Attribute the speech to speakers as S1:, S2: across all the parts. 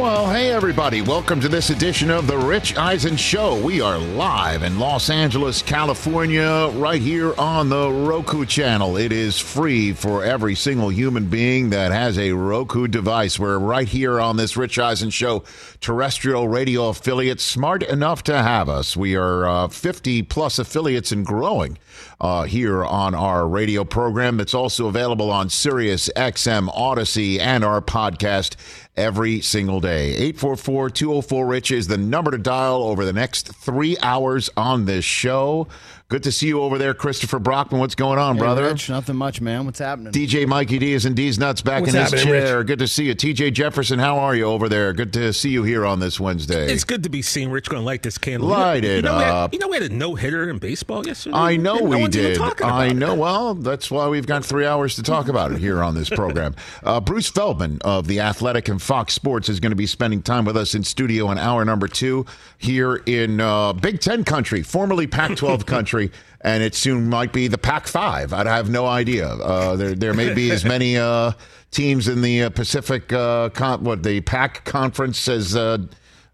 S1: Well, hey, everybody. Welcome to this edition of The Rich Eisen Show. We are live in Los Angeles, California, right here on the Roku channel. It is free for every single human being that has a Roku device. We're right here on this Rich Eisen Show terrestrial radio affiliate, smart enough to have us. We are uh, 50 plus affiliates and growing uh, here on our radio program that's also available on Sirius XM Odyssey and our podcast every single day. 844 204 Rich is the number to dial over the next three hours on this show. Good to see you over there, Christopher Brockman. What's going on,
S2: Hey,
S1: brother?
S2: Rich, nothing much, man. What's happening?
S1: DJ Mikey D is in D's nuts back
S3: What's
S1: in his
S3: happening,
S1: chair. Good to see you. TJ Jefferson, how are you over there? Good to see you here on this Wednesday.
S3: It's good to be seen. Rich going to light this candle.
S1: Light
S3: you know,
S1: it
S3: you know We
S1: up.
S3: had, you know we had a no hitter in baseball yesterday.
S1: I know
S3: And no
S1: we did.
S3: talking about
S1: I
S3: it.
S1: know. Well, that's why we've got three hours to talk about it here on this program. Uh, Bruce Feldman of The Athletic and Fox Sports is going to be spending time with us in studio in hour number two here in uh, Big Ten country, formerly Pac 12 country. And it soon might be the Pac 5. I have no idea. Uh, there, there may be as many uh, teams in the uh, Pacific, uh, con- what, the Pac conference as uh,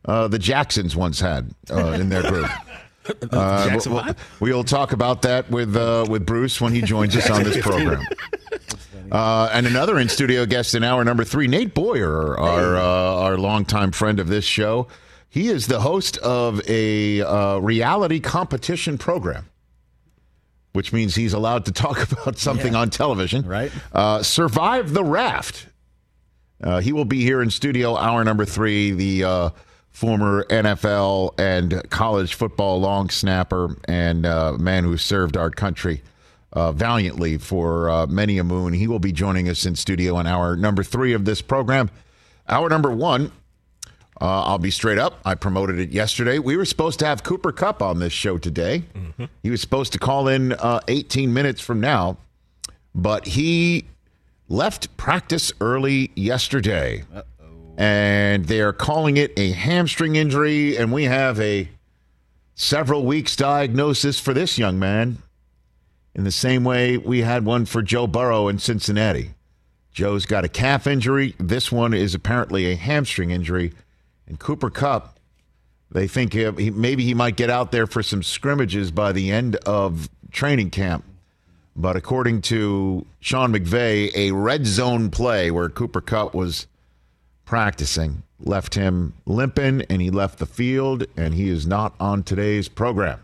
S1: uh, the Jacksons once had uh, in their group. Uh,
S3: Jackson
S1: we'll, we'll talk about that with uh, with Bruce when he joins us on this program. Uh, and another in studio guest in hour number three, Nate Boyer, our uh, our longtime friend of this show. He is the host of a uh, reality competition program, which means he's allowed to talk about something on television.
S2: Right.
S1: Uh, Survive the Raft. Uh, he will be here in studio hour number three. The uh, former NFL and college football long snapper and uh, man who served our country uh, valiantly for uh, many a moon. He will be joining us in studio on hour number three of this program. Hour number one. Uh, I'll be straight up. I promoted it yesterday. We were supposed to have Cooper Kupp on this show today. He was supposed to call in uh, 18 minutes from now, but he left practice early yesterday. And they're calling it a hamstring injury, and we have a several weeks diagnosis for this young man in the same way we had one for Joe Burrow in Cincinnati. Joe's got a calf injury. This one is apparently a hamstring injury. And Cooper Kupp, they think maybe he might get out there for some scrimmages by the end of training camp. But according to Sean McVay, a red zone play where Cooper Kupp was practicing left him limping and he left the field and he is not on today's program.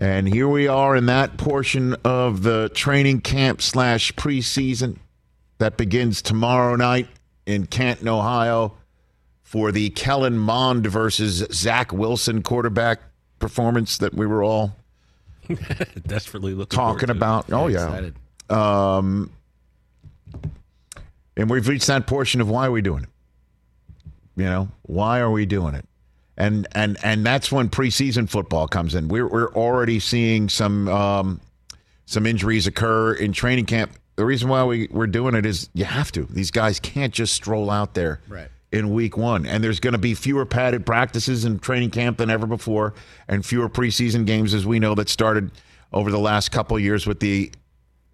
S1: And here we are in that portion of the training camp slash preseason that begins tomorrow night in Canton, Ohio for the Kellen Mond versus Zach Wilson quarterback performance that we were all
S3: Desperately looking
S1: talking
S3: forward to
S1: about. Oh, yeah. Um, and we've reached that portion of why are we doing it? You know, why are we doing it? And and and that's when preseason football comes in. We're we're already seeing some um, some injuries occur in training camp. The reason why we, we're doing it is you have to. These guys can't just stroll out there
S2: Right.
S1: In week one. And there's going to be fewer padded practices in training camp than ever before, and fewer preseason games, as we know, that started over the last couple years with the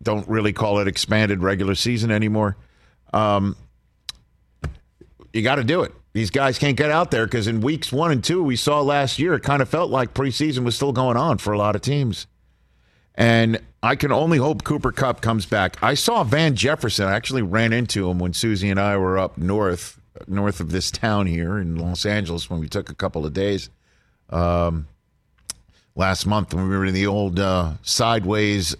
S1: don't really call it expanded regular season anymore. Um, you got to do it. These guys can't get out there because in weeks one and two, we saw last year, it kind of felt like preseason was still going on for a lot of teams. And I can only hope Cooper Kupp comes back. I saw Van Jefferson. I actually ran into him when Susie and I were up north, north of this town here in Los Angeles when we took a couple of days um, last month when we were in the old uh, sideways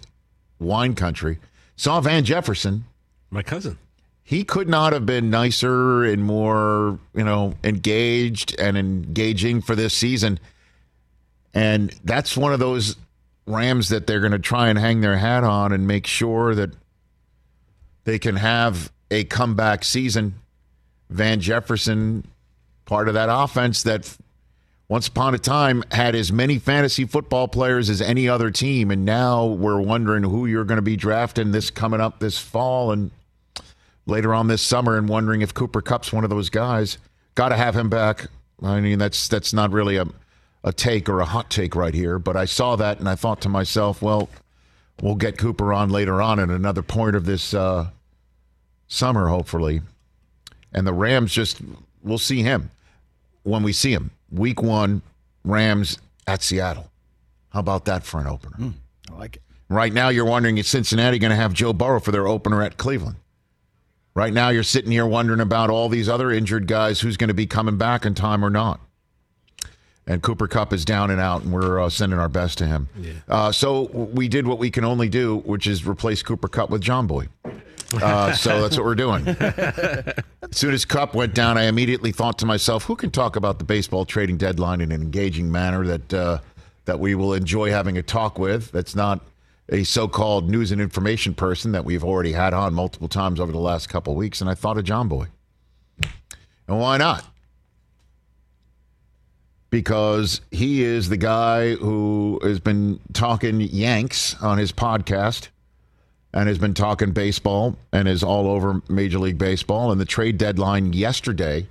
S1: wine country. Saw Van Jefferson
S3: My cousin.
S1: he could not have been nicer and more, you know, engaged and engaging for this season. And that's one of those Rams that they're going to try and hang their hat on and make sure that they can have a comeback season. Van Jefferson, part of that offense that once upon a time had as many fantasy football players as any other team. And now we're wondering who you're going to be drafting this coming up this fall and later on this summer and wondering if Cooper Kupp's one of those guys. Got to have him back. I mean, that's that's not really a a take or a hot take right here, but I saw that and I thought to myself, well, we'll get Cooper on later on at another point of this uh, summer, hopefully. And the Rams just, we'll see him when we see him. Week one, Rams at Seattle. How about that for an opener?
S2: I like it.
S1: Right now, you're wondering is Cincinnati going to have Joe Burrow for their opener at Cleveland? Right now, you're sitting here wondering about all these other injured guys who's going to be coming back in time or not. And Cooper Kupp is down and out, and we're uh, sending our best to him. Uh, so we did what we can only do, which is replace Cooper Kupp with Jomboy. Uh, so that's what we're doing. as soon as Kupp went down, I immediately thought to myself, who can talk about the baseball trading deadline in an engaging manner that uh, that we will enjoy having a talk with? That's not a so-called news and information person that we've already had on multiple times over the last couple of weeks, and I thought of Jomboy. And why not? Because he is the guy who has been talking Yanks on his podcast and has been talking baseball and is all over Major League Baseball. And the trade deadline yesterday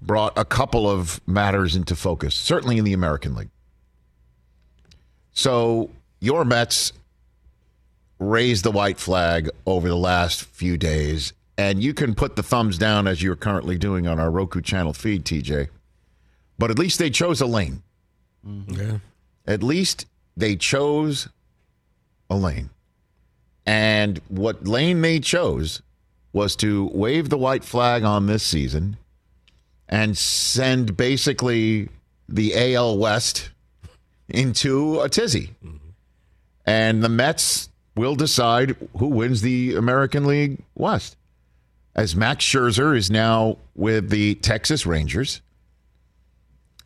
S1: brought a couple of matters into focus, certainly in the American League. So your Mets raised the white flag over the last few days, and you can put the thumbs down as you're currently doing on our Roku channel feed, TJ. But at least they chose a lane.
S3: Yeah.
S1: At least they chose a lane. And what lane May chose was to wave the white flag on this season and send basically the AL West into a tizzy. Mm-hmm. And the Mets will decide who wins the American League West. As Max Scherzer is now with the Texas Rangers.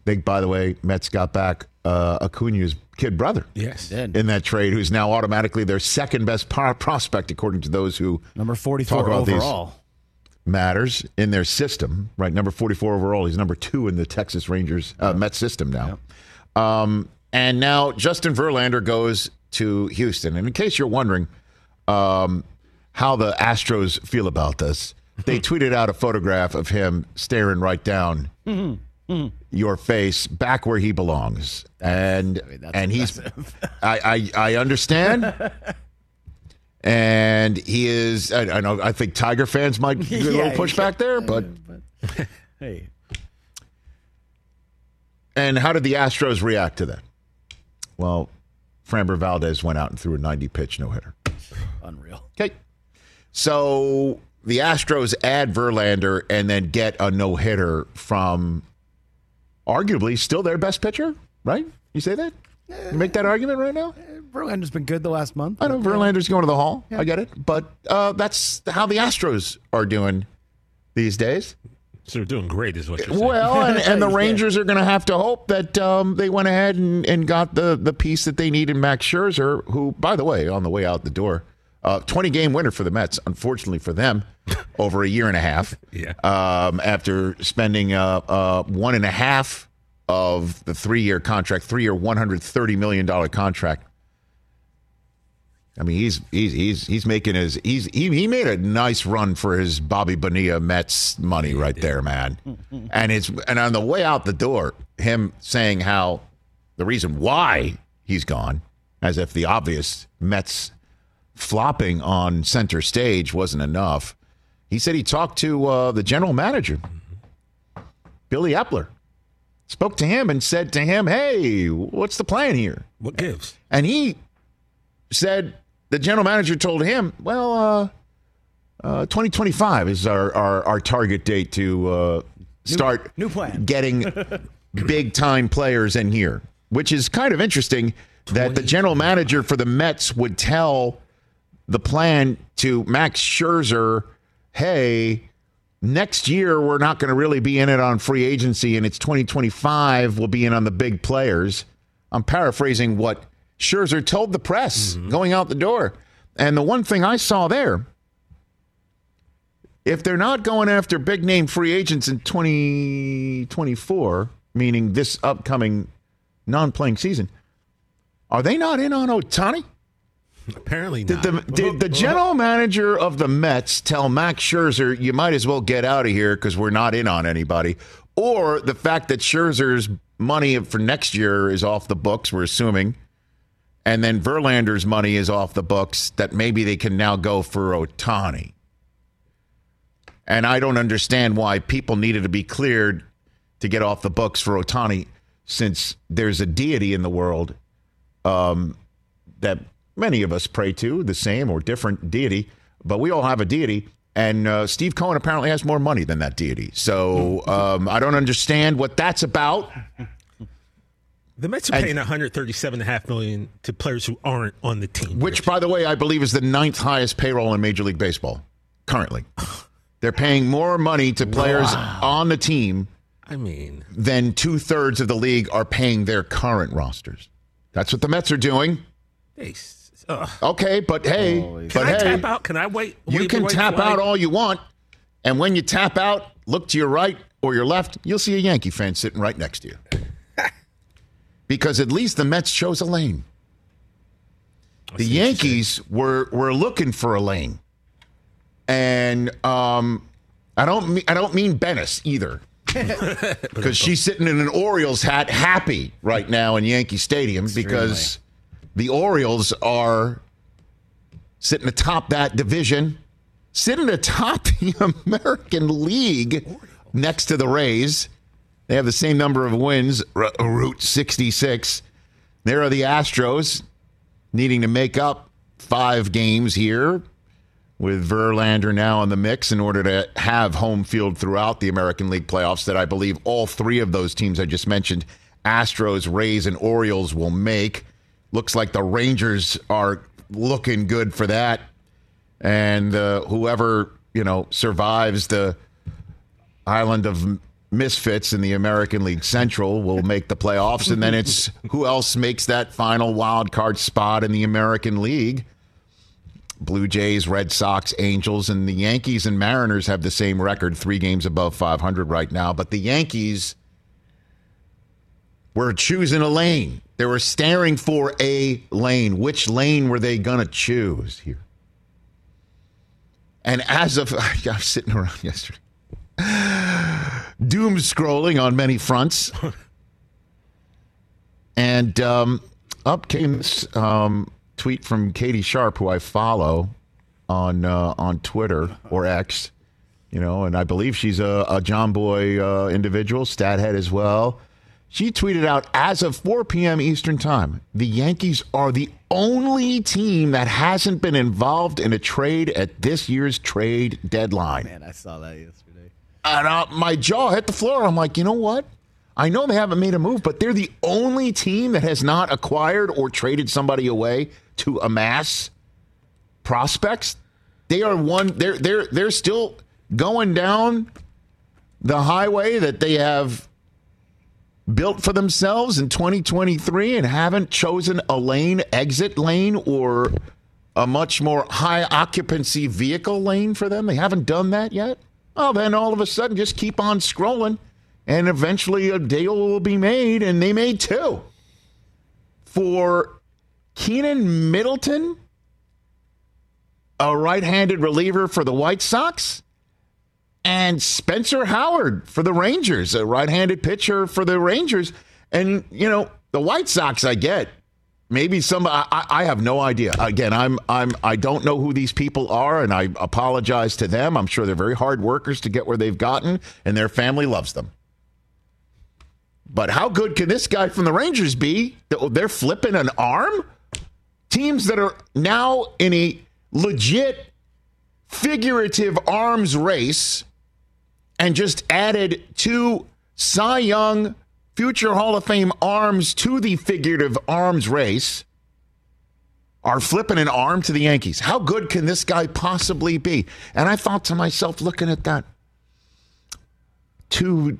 S1: They, by the way, Mets got back uh, Acuna's kid brother
S3: Yes.
S1: In that trade, who's now automatically their second best par- prospect, according to those who
S2: Number
S1: Talk
S2: 44
S1: about these.
S2: overall.
S1: matters in their system. Right, number forty-four overall. He's number two in the Texas Rangers uh, Met system now. Um, and now Justin Verlander goes to Houston. And in case you're wondering um, how the Astros feel about this, they tweeted out a photograph of him staring right down Mm. your face back where he belongs. And
S2: that's
S1: and he's I, I I understand. And he is. I, I know. I think Tiger fans might get a little pushback there, but
S2: Hey,
S1: and how did the Astros react to that? Well, Framber Valdez went out and threw a 90 pitch no hitter.
S2: unreal.
S1: Okay. So the Astros add Verlander and then get a no hitter from arguably still their best pitcher, right? You say that? You make that argument right now?
S2: Verlander's been good the last month.
S1: I know Verlander's going to the Hall. I get it. But uh, that's how the Astros are doing these days.
S3: So they're doing great, is what you're saying.
S1: Well, and, and the Rangers are going to have to hope that um, they went ahead and, and got the, the piece that they need in Max Scherzer, who, by the way, on the way out the door, uh, 20 game winner for the Mets, unfortunately for them, over a year and a half.
S3: Yeah.
S1: Um, after spending uh, uh, one and a half of the three year contract, three year, $130 million contract. I mean, he's he's he's he's making his he's he, he made a nice run for his Bobby Bonilla Mets money right there, man. and it's and on the way out the door, him saying how the reason why he's gone, as if the obvious Mets flopping on center stage wasn't enough. He said he talked to uh, the general manager, Billy Eppler, spoke to him and said to him, "Hey, what's the plan here?"
S3: What gives?
S1: And he said the general manager told him, well, uh, uh, 2025 is our, our, our target date to uh, start
S2: new plan.
S1: getting big time players in here, which is kind of interesting that the general manager for the Mets would tell the plan to Max Scherzer, hey, next year we're not going to really be in it on free agency and it's 2025 we'll be in on the big players. I'm paraphrasing what scherzer told the press mm-hmm. going out the door. And the one thing i saw there if they're not going after big name free agents in 2024 meaning this upcoming non-playing season are they not in on Ohtani
S3: Apparently
S1: did
S3: not.
S1: the, did the general manager of the Mets tell Max Scherzer, you might as well get out of here because we're not in on anybody? Or the fact that Scherzer's money for next year is off the books, we're assuming, and then Verlander's money is off the books, that maybe they can now go for Ohtani. And I don't understand why people needed to be cleared to get off the books for Ohtani since there's a deity in the world um, that many of us pray to, the same or different deity, but we all have a deity. And uh, Steve Cohen apparently has more money than that deity. So um, I don't understand what that's about.
S3: The Mets are
S1: And-
S3: paying 137.5 million to players who aren't on the team.
S1: Which, by the way, I believe is the ninth highest payroll in Major League Baseball currently. They're paying more money to players on the team
S3: I mean,
S1: than two thirds of the league are paying their current rosters. That's what the Mets are doing.
S3: they, ugh.
S1: Okay, but hey,
S3: can
S1: but
S3: I
S1: hey,
S3: tap out? Can I wait?
S1: you can
S3: the white
S1: tap
S3: flag?
S1: out all you want, and when you tap out, look to your right or your left, you'll see a Yankee fan sitting right next to you. because at least the Mets chose a lane. The
S3: see what you're
S1: Yankees were were looking for a lane, and um, I don't mean I don't mean Bennis either, because she's sitting in an Orioles hat, happy right now in Yankee Stadium because the Orioles are sitting atop that division, sitting atop the American League next to the Rays. They have the same number of wins, R- Route 66. There are the Astros needing to make up five games here with Verlander now in the mix in order to have home field throughout the American League playoffs that I believe all three of those teams I just mentioned, Astros, Rays, and Orioles will make. Looks like the Rangers are looking good for that. And uh, whoever, you know, survives the island of misfits in the American League Central will make the playoffs. And then it's who else makes that final wild card spot in the American League. Blue Jays, Red Sox, Angels, and the Yankees and Mariners have the same record, three games above 500 right now. But the Yankees were choosing a lane. They were staring for a lane. Which lane were they going to choose here? And as of, I was sitting around yesterday, doom scrolling on many fronts. and um, up came this um, tweet from Katie Sharp, who I follow on uh, on Twitter or X, you know, and I believe she's a, a Jomboy uh, individual, stat head as well. She tweeted out as of 4 p.m. Eastern Time, the Yankees are the only team that hasn't been involved in a trade at this year's trade deadline.
S2: Man, I saw that yesterday.
S1: And uh, my jaw hit the floor. I'm like, you know what? I know they haven't made a move, but they're the only team that has not acquired or traded somebody away to amass prospects. They are one. They're they're they're still going down the highway that they have built for themselves in 2023 and haven't chosen a lane, exit lane, or a much more high occupancy vehicle lane for them. They haven't done that yet. Well, then all of a sudden, just keep on scrolling, and eventually a deal will be made, and they made two for Keynan Middleton, a right-handed reliever for the White Sox, and Spencer Howard for the Rangers, a right-handed pitcher for the Rangers. And you know, the White Sox, I get. Maybe some. I, I have no idea. Again, I'm. I'm. I don't know who these people are, and I apologize to them. I'm sure they're very hard workers to get where they've gotten, and their family loves them. But how good can this guy from the Rangers be? They're flipping an arm. Teams that are now in a legit figurative arms race and just added two Cy Young future Hall of Fame arms to the figurative arms race are flipping an arm to the Yankees. How good can this guy possibly be? And I thought to myself, looking at that, two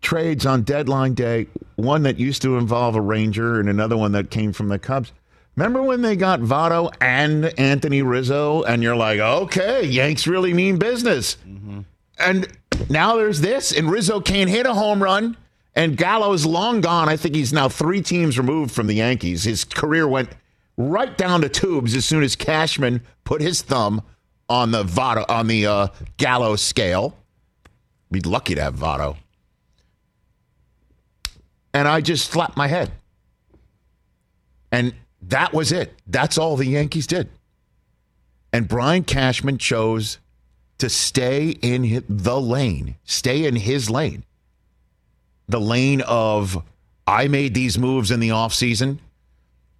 S1: trades on deadline day, one that used to involve a Ranger and another one that came from the Cubs. Remember when they got Votto and Anthony Rizzo, and you're like, okay, Yanks really mean business. Mm-hmm. And now there's this, and Rizzo can't hit a home run, and Gallo's long gone. I think he's now three teams removed from the Yankees. His career went right down to tubes as soon as Cashman put his thumb on the Votto on the uh, Gallo scale. Be lucky to have Votto. And I just slapped my head. And that was it. That's all the Yankees did. And Brian Cashman chose to stay in the lane, stay in his lane. The lane of I made these moves in the offseason.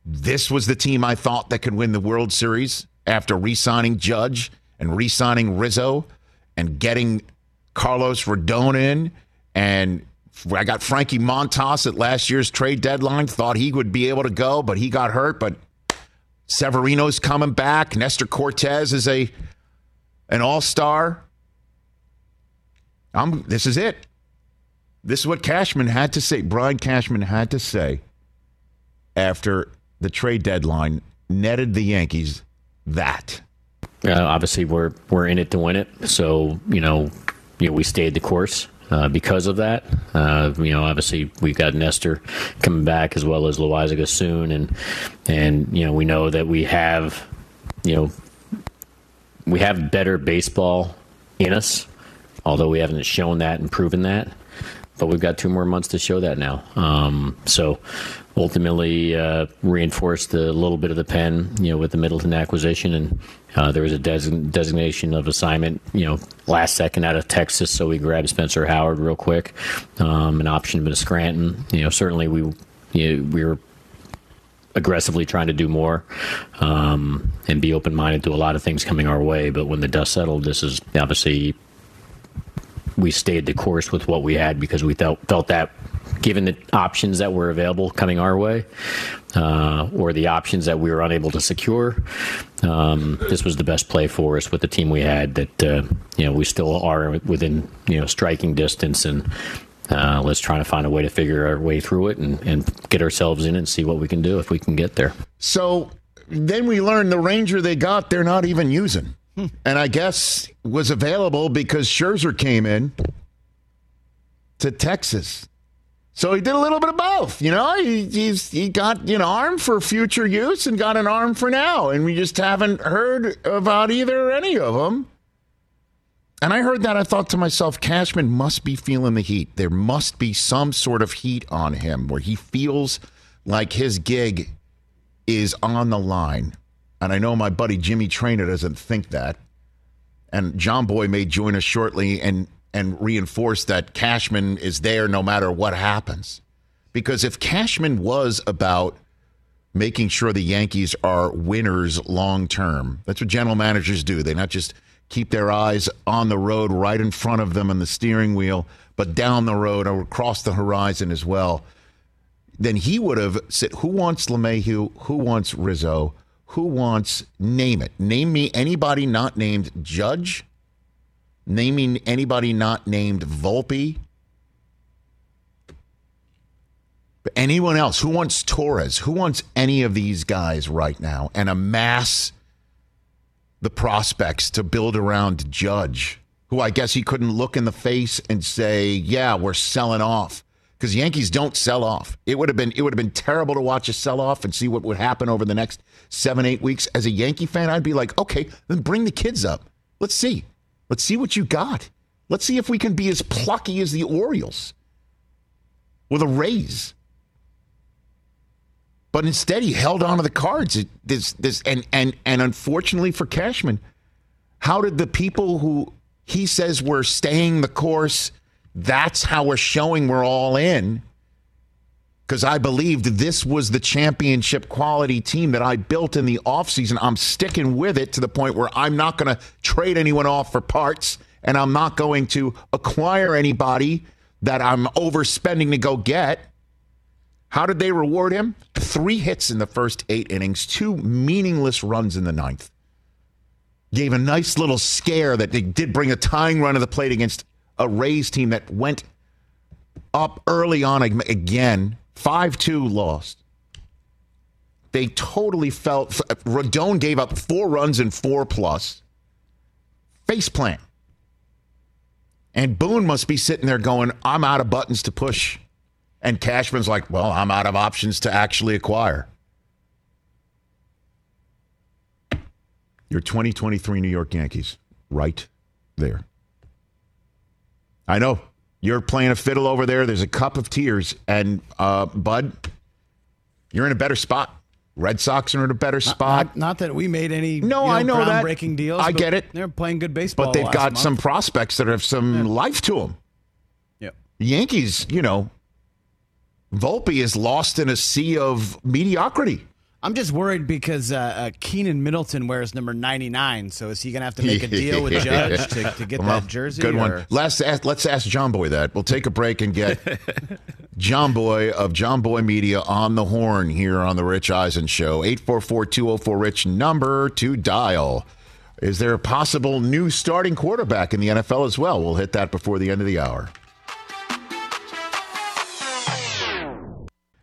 S1: This was the team I thought that could win the World Series after re signing Judge and re signing Rizzo and getting Carlos Rodon in. And I got Frankie Montas at last year's trade deadline. Thought he would be able to go, but he got hurt. But Severino's coming back. Nestor Cortes is a an all star. I'm. This is it. This is what Cashman had to say. Brian Cashman had to say after the trade deadline netted the Yankees that.
S4: Uh, obviously, we're we're in it to win it. So you know, you know, we stayed the course. Uh, because of that, uh, you know, obviously we've got Nestor coming back as well as Loaisiga soon, and and you know we know that we have, you know, we have better baseball in us, although we haven't shown that and proven that. But we've got two more months to show that now. Um, so ultimately uh, reinforced a little bit of the pen, you know, with the Middleton acquisition, and uh, there was a des- designation of assignment, you know, last second out of Texas, so we grabbed Spencer Howard real quick, um, an option to Scranton. You know, certainly we you know, we were aggressively trying to do more um, and be open minded to a lot of things coming our way. But when the dust settled, this is obviously we stayed the course with what we had because we felt felt that given the options that were available coming our way, uh, or the options that we were unable to secure, um, this was the best play for us with the team we had. That uh, you know we still are within you know striking distance, and uh, let's try to find a way to figure our way through it and, and get ourselves in and see what we can do if we can get there.
S1: So then we learned the Ranger they got, they're not even using. And I guess was available because Scherzer came in to Texas. So he did a little bit of both, you know. He, he got an arm for future use and got an arm for now, and we just haven't heard about either or any of them. And I heard that I thought to myself, Cashman must be feeling the heat. There must be some sort of heat on him where he feels like his gig is on the line. And I know my buddy Jimmy Traina doesn't think that. And Jomboy may join us shortly and and reinforce that Cashman is there no matter what happens. Because if Cashman was about making sure the Yankees are winners long term, that's what general managers do. They not just keep their eyes on the road right in front of them on the steering wheel, but down the road or across the horizon as well. Then he would have said, Who wants LeMahieu? Who wants Rizzo? Who wants, name it? Name me anybody not named Judge naming anybody not named Volpe. But anyone else who wants Torres, who wants any of these guys right now and amass the prospects to build around Judge, who I guess he couldn't look in the face and say, "Yeah, we're selling off." Because Yankees don't sell off. It would have been it would have been terrible to watch a sell off and see what would happen over the next seven eight weeks. As a Yankee fan, I'd be like, okay, then bring the kids up. Let's see. Let's see what you got. Let's see if we can be as plucky as the Orioles with a raise. But instead, he held on to the cards. This, this, and and and unfortunately for Cashman, how did the people who he says were staying the course? That's how we're showing we're all in. Because I believed this was the championship quality team that I built in the offseason. I'm sticking with it to the point where I'm not going to trade anyone off for parts and I'm not going to acquire anybody that I'm overspending to go get. How did they reward him? Three hits in the first eight innings, two meaningless runs in the ninth. Gave a nice little scare that they did bring a tying run to the plate against a Rays team that went up early on again. 5 2 lost. They totally felt. Rodon gave up four runs and four plus. Face plant. And Boone must be sitting there going, I'm out of buttons to push. And Cashman's like, well, I'm out of options to actually acquire. Your 2023 New York Yankees, right there. I know you're playing a fiddle over there. There's a cup of tears, and uh, Bud, you're in a better spot. Red Sox are in a better spot.
S2: Not, not that we made any
S1: No,
S2: you know,
S1: I know that.
S2: groundbreaking deals.
S1: I get it.
S2: They're playing good baseball.
S1: but they've got
S2: month.
S1: some prospects that have some life to them.
S2: Yeah,
S1: Yankees, you know, Volpe is lost in a sea of mediocrity.
S2: I'm just worried because uh, uh, Keynan Middleton wears number 99. So is he going to have to make a deal with Judge to, to get
S1: Well,
S2: that jersey?
S1: Good
S2: or-
S1: one. Let's ask, let's ask Jomboy that. We'll take a break and get Jomboy of Jomboy Media on the horn here on the Rich Eisen Show. 844-204-RICH number to dial. Is there a possible new starting quarterback in the NFL as well? We'll hit that before the end of the hour.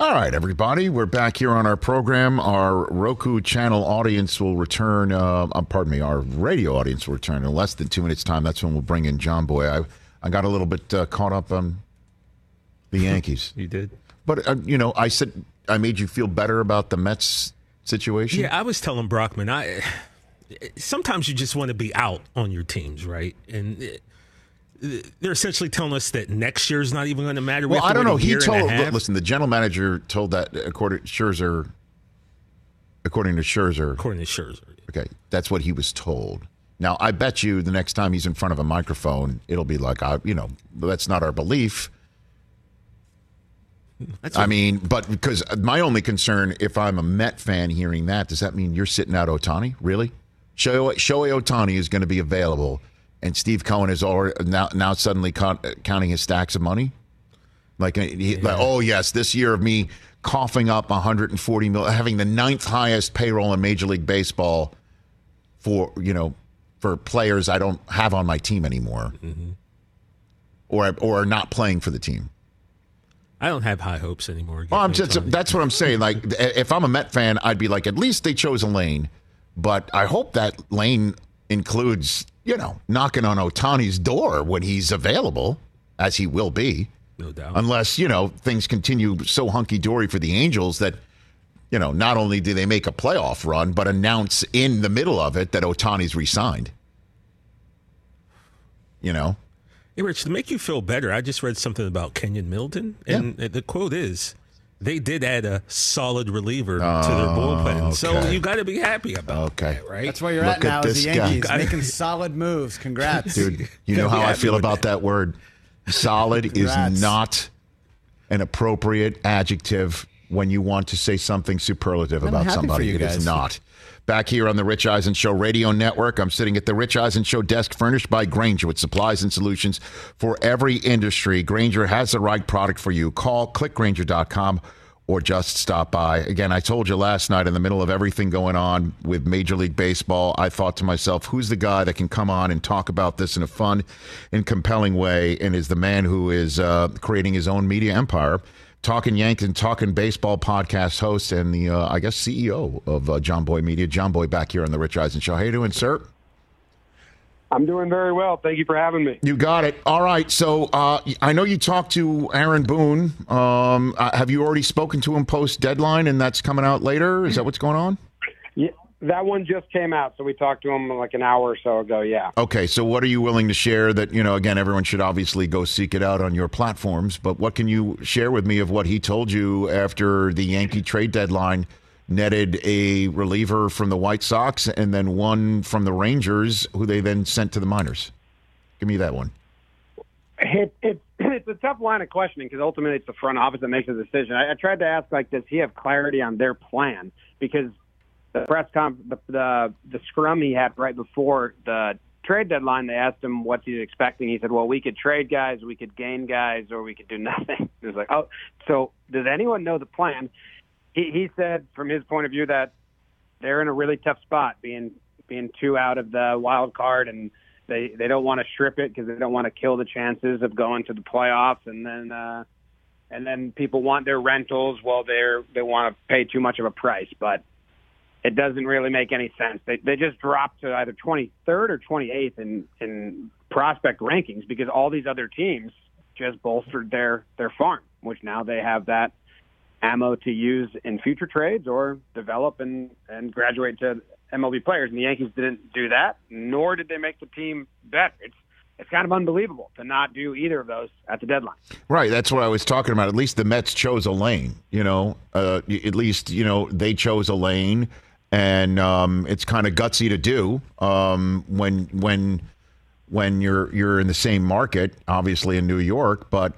S1: All right, everybody, we're back here on our program. Our Roku channel audience will return. Uh, uh, pardon me, our radio audience will return in less than two minutes' time. That's when we'll bring in Jomboy. I, I got a little bit uh, caught up on the Yankees,
S3: You did.
S1: but uh, you know, I said I made you feel better about the Mets situation.
S3: Yeah, I was telling Brockman, I sometimes you just want to be out on your teams, right? And it, they're essentially telling us that next year's not even going to matter. We
S1: Well, I don't know. He
S3: year and a
S1: told. Listen, the general manager told that according Scherzer. According to Scherzer,
S3: according to Scherzer.
S1: Okay, that's what he was told. Now, I bet you the next time he's in front of a microphone, it'll be like, I, you know, that's not our belief.
S3: That's
S1: I mean, but because my only concern, if I'm a Met fan hearing that, does that mean you're sitting out Ohtani? Really? Shohei, Shohei Ohtani is going to be available, and Steve Cohen is already now, now suddenly count, counting his stacks of money? Like, he, like, oh, yes, this year of me coughing up 140 million, having the ninth highest payroll in Major League Baseball for, you know, for players I don't have on my team anymore mm-hmm. or, or are not playing for the team.
S3: I don't have high hopes anymore.
S1: Well, I'm just that's what I'm saying. Like, if I'm a Met fan, I'd be like, at least they chose a lane, but I hope that lane includes, you know, knocking on Ohtani's door when he's available, as he will be,
S3: no doubt.
S1: unless you know things continue so hunky dory for the Angels that. You know, not only do they make a playoff run, but announce in the middle of it that Ohtani's resigned. You know,
S3: Hey, Rich, to make you feel better, I just read something about Kenyon Milton, and uh, the quote is, "They did add a solid reliever to their oh, bullpen, so
S1: Oh,
S3: you got to be happy about
S1: Okay.
S3: that, right?"
S2: That's where you're
S1: Look
S2: at
S1: at
S2: now as
S1: this
S2: the
S1: guy.
S2: Yankees, making solid moves. Congrats.
S1: dude. You know how
S3: be
S1: I feel
S3: with
S1: about that word. Solid is not an appropriate adjective when you want to say something superlative about
S2: happy for
S1: somebody.
S2: you
S1: It is not. Back here on the Rich Eisen Show Radio Network, I'm sitting at the Rich Eisen Show desk furnished by Grainger with supplies and solutions for every industry. Grainger has the right product for you. Call clickgranger.com or just stop by. Again, I told you last night in the middle of everything going on with Major League Baseball, I thought to myself, who's the guy that can come on and talk about this in a fun and compelling way and is the man who is uh, creating his own media empire? Talking Yanks and Talking Baseball podcast host and the, uh, I guess, CEO of uh, Boy Media, Jomboy back here on the Rich Eisen Show. How you doing, sir?
S5: I'm doing very well. Thank you for having me.
S1: You got it. All right. So uh, I know you talked to Aaron Boone. Um, uh, have you already spoken to him post deadline, and that's coming out later? Is that what's going on?
S5: Yeah, that one just came out, so we talked to him like an hour or so ago. Yeah.
S1: Okay. So what are you willing to share? That you know, again, everyone should obviously go seek it out on your platforms. But what can you share with me of what he told you after the Yankee trade deadline? netted a reliever from the White Sox and then one from the Rangers, who they then sent to the minors. Give me that one.
S5: It, it, it's a tough line of questioning because ultimately it's the front office that makes the decision. I, I tried to ask, like, does he have clarity on their plan? Because the press conf, the, the the scrum he had right before the trade deadline, they asked him what he's expecting. He said, "Well, we could trade guys, we could gain guys, or we could do nothing." It was like, "Oh, so does anyone know the plan?" he, he said from his point of view that they're in a really tough spot, being being two out of the wild card, and they they don't want to strip it because they don't want to kill the chances of going to the playoffs, and then uh, and then people want their rentals. Well, they're they want to pay too much of a price, but it doesn't really make any sense. They they just dropped to either 23rd or 28th in in prospect rankings because all these other teams just bolstered their their farm, which now they have that ammo to use in future trades or develop and, and graduate to MLB players. And the Yankees didn't do that, nor did they make the team better. It's it's kind of unbelievable to not do either of those at the deadline.
S1: Right, that's what I was talking about. At least the Mets chose a lane. You know, uh, at least you know they chose a lane, and um, it's kind of gutsy to do um, when when when you're you're in the same market, obviously in New York, but.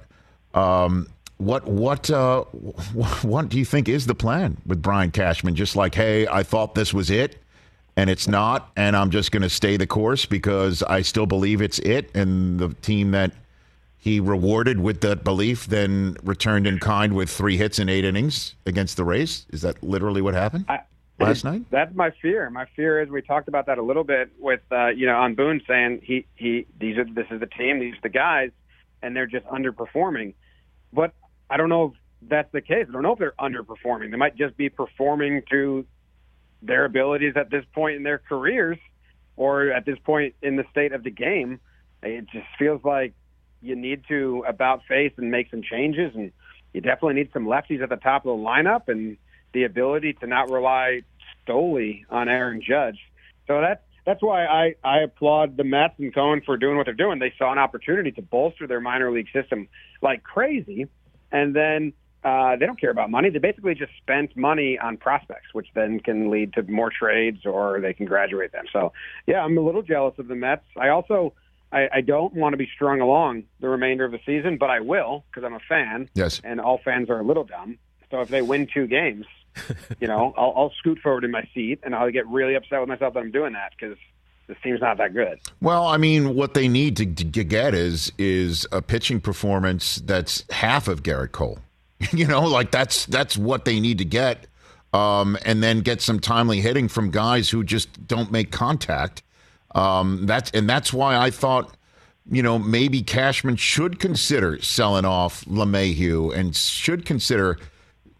S1: Um, what what uh, what do you think is the plan with Brian Cashman? Just like, hey, I thought this was it, and it's not, and I'm just going to stay the course because I still believe it's it, and the team that he rewarded with that belief then returned in kind with three hits in eight innings against the Rays. Is that literally what happened I, last night?
S5: That's my fear. My fear is we talked about that a little bit with uh, you know on Boone saying he he these are this is the team, these are the guys, and they're just underperforming. But I don't know if that's the case. I don't know if they're underperforming. They might just be performing to their abilities at this point in their careers or at this point in the state of the game. It just feels like you need to about face and make some changes and you definitely need some lefties at the top of the lineup and the ability to not rely solely on Aaron Judge. So that's that's why I, I applaud the Mets and Cohen for doing what they're doing. They saw an opportunity to bolster their minor league system like crazy and then uh, they don't care about money. They basically just spent money on prospects, which then can lead to more trades or they can graduate them. So, yeah, I'm a little jealous of the Mets. I also I, I don't want to be strung along the remainder of the season, but I will because I'm a fan.
S1: Yes,
S5: and all fans are a little dumb. So if they win two games, you know, I'll, I'll scoot forward in my seat and I'll get really upset with myself that I'm doing that because this team's not that good.
S1: Well, I mean, what they need to, to get is is a pitching performance that's half of Gerrit Cole. you know, like that's that's what they need to get, um, and then get some timely hitting from guys who just don't make contact. Um, that's and that's why I thought, you know, maybe Cashman should consider selling off LeMahieu and should consider.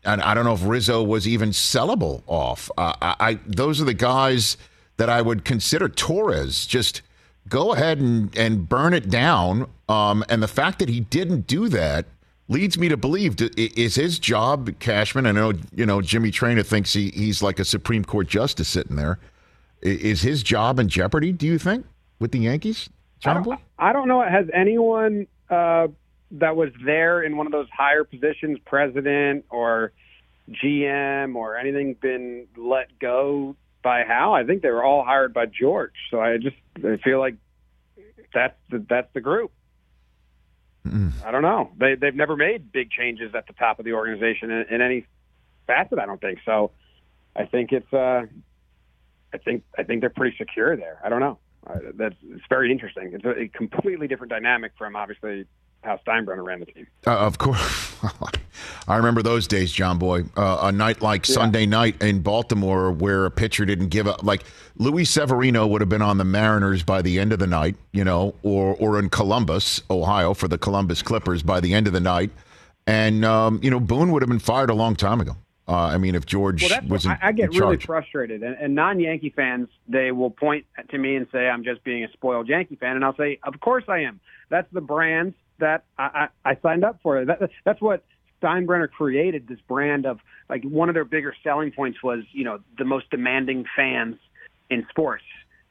S1: And I don't know if Rizzo was even sellable off. Uh, I, I those are the guys that I would consider Torres. Just go ahead and, and burn it down. Um, and the fact that he didn't do that leads me to believe is his job, Cashman. I know you know Jimmy Traina thinks he, he's like a Supreme Court justice sitting there. Is his job in jeopardy? Do you think with the Yankees, John
S5: I don't, I don't know. Has anyone uh, that was there in one of those higher positions, president or GM or anything, been let go by Hal. I think they were all hired by George. So I just I feel like that's the, that's the group. Mm. I don't know. They they've never made big changes at the top of the organization in, in any facet. I don't think so. I think it's uh, I think I think they're pretty secure there. I don't know. Uh, that's it's very interesting. It's a, a completely different dynamic from obviously how Steinbrenner ran the team.
S1: Uh, of course. I remember those days, Jomboy. Uh, a night like yeah. Sunday night in Baltimore where a pitcher didn't give up. Like Luis Severino would have been on the Mariners by the end of the night, you know, or, or in Columbus, Ohio for the Columbus Clippers by the end of the night. And, um, you know, Boone would have been fired a long time ago. Uh, I mean, if George well, was in, I,
S5: I get
S1: really
S5: frustrated, and, and non-Yankee fans they will point to me and say I'm just being a spoiled Yankee fan, and I'll say, of course I am. That's the brand that I, I, I signed up for. That, that's what Steinbrenner created. This brand of like one of their bigger selling points was you know the most demanding fans in sports.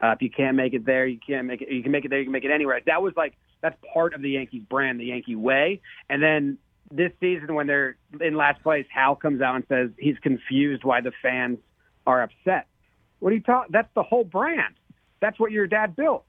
S5: Uh, if you can't make it there, you can't make it. You can make it there. You can make it anywhere. That was like that's part of the Yankees brand, the Yankee way. And then this season when they're in last place, Hal comes out and says he's confused why the fans are upset. What are you talking? That's the whole brand. That's what your dad built.